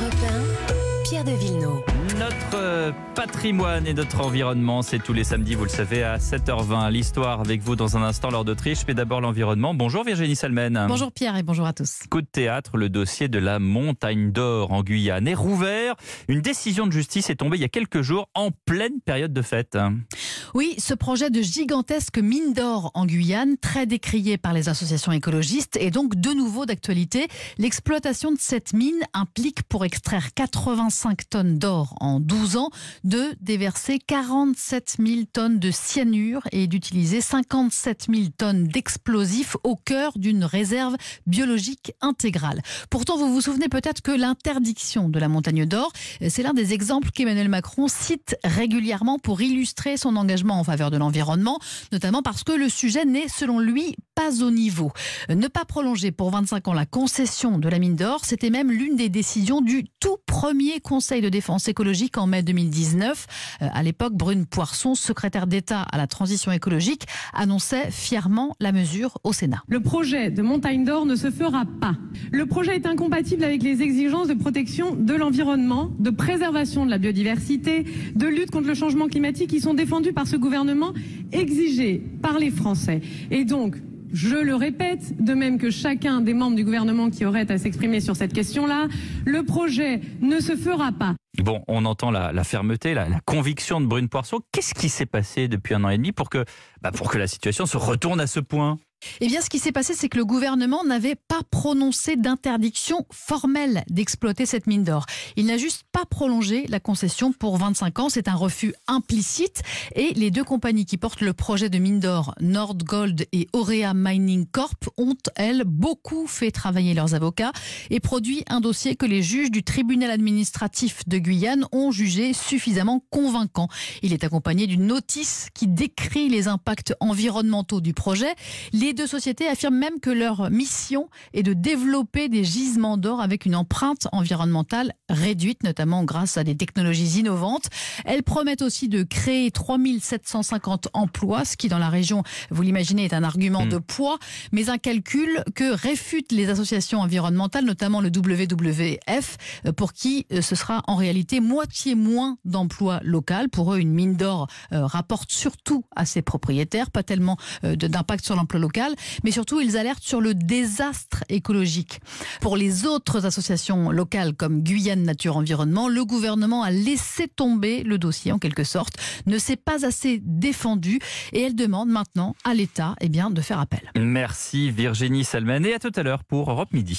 Europe 1, Pierre de Villeneuve. Notre patrimoine et notre environnement, c'est tous les samedis, vous le savez, à 7h20. L'histoire avec vous dans un instant lors d'Autriche, mais d'abord l'environnement. Bonjour Virginie Salmen. Bonjour Pierre et bonjour à tous. Coup de théâtre, le dossier de la montagne d'or en Guyane est rouvert. Une décision de justice est tombée il y a quelques jours en pleine période de fête. Oui, ce projet de gigantesque mine d'or en Guyane, très décrié par les associations écologistes, est donc de nouveau d'actualité. L'exploitation de cette mine implique pour extraire 85 tonnes d'or en 12 ans de déverser 47 000 tonnes de cyanure et d'utiliser 57 000 tonnes d'explosifs au cœur d'une réserve biologique intégrale. Pourtant, vous vous souvenez peut-être que l'interdiction de la montagne d'or, c'est l'un des exemples qu'Emmanuel Macron cite régulièrement pour illustrer son engagement en faveur de l'environnement, notamment parce que le sujet n'est, selon lui, pas au niveau. Ne pas prolonger pour 25 ans la concession de la mine d'or, c'était même l'une des décisions du tout premier Conseil de défense écologique en mai 2019. Euh, à l'époque, Brune Poisson, secrétaire d'État à la transition écologique, annonçait fièrement la mesure au Sénat. Le projet de montagne d'or ne se fera pas. Le projet est incompatible avec les exigences de protection de l'environnement, de préservation de la biodiversité, de lutte contre le changement climatique qui sont défendues par ce gouvernement exigé par les Français. Et donc, je le répète, de même que chacun des membres du gouvernement qui aurait à s'exprimer sur cette question-là, le projet ne se fera pas. Bon, on entend la, fermeté, la, conviction de Brune Poisson. Qu'est-ce qui s'est passé depuis un an et demi pour que, bah, pour que la situation se retourne à ce point? Eh bien, ce qui s'est passé, c'est que le gouvernement n'avait pas prononcé d'interdiction formelle d'exploiter cette mine d'or. Il n'a juste pas prolongé la concession pour 25 ans. C'est un refus implicite. Et les deux compagnies qui portent le projet de mine d'or, Nordgold et Aurea Mining Corp, ont, elles, beaucoup fait travailler leurs avocats et produit un dossier que les juges du tribunal administratif de Guyane ont jugé suffisamment convaincant. Il est accompagné d'une notice qui décrit les impacts environnementaux du projet. Deux sociétés affirment même que leur mission est de développer des gisements d'or avec une empreinte environnementale réduite, notamment grâce à des technologies innovantes. Elles promettent aussi de créer 3750 emplois, ce qui dans la région, vous l'imaginez, est un argument hmm. de poids, mais un calcul que réfutent les associations environnementales, notamment le WWF, pour qui euh, ce sera en réalité moitié moins d'emplois locaux. Pour eux, une mine d'or euh, rapporte surtout à ses propriétaires, pas tellement euh, d'impact sur l'emploi local mais surtout ils alertent sur le désastre écologique. Pour les autres associations locales comme Guyane Nature Environnement, le gouvernement a laissé tomber le dossier en quelque sorte, ne s'est pas assez défendu et elle demande maintenant à l'État eh bien, de faire appel. Merci Virginie Salman et à tout à l'heure pour Europe Midi.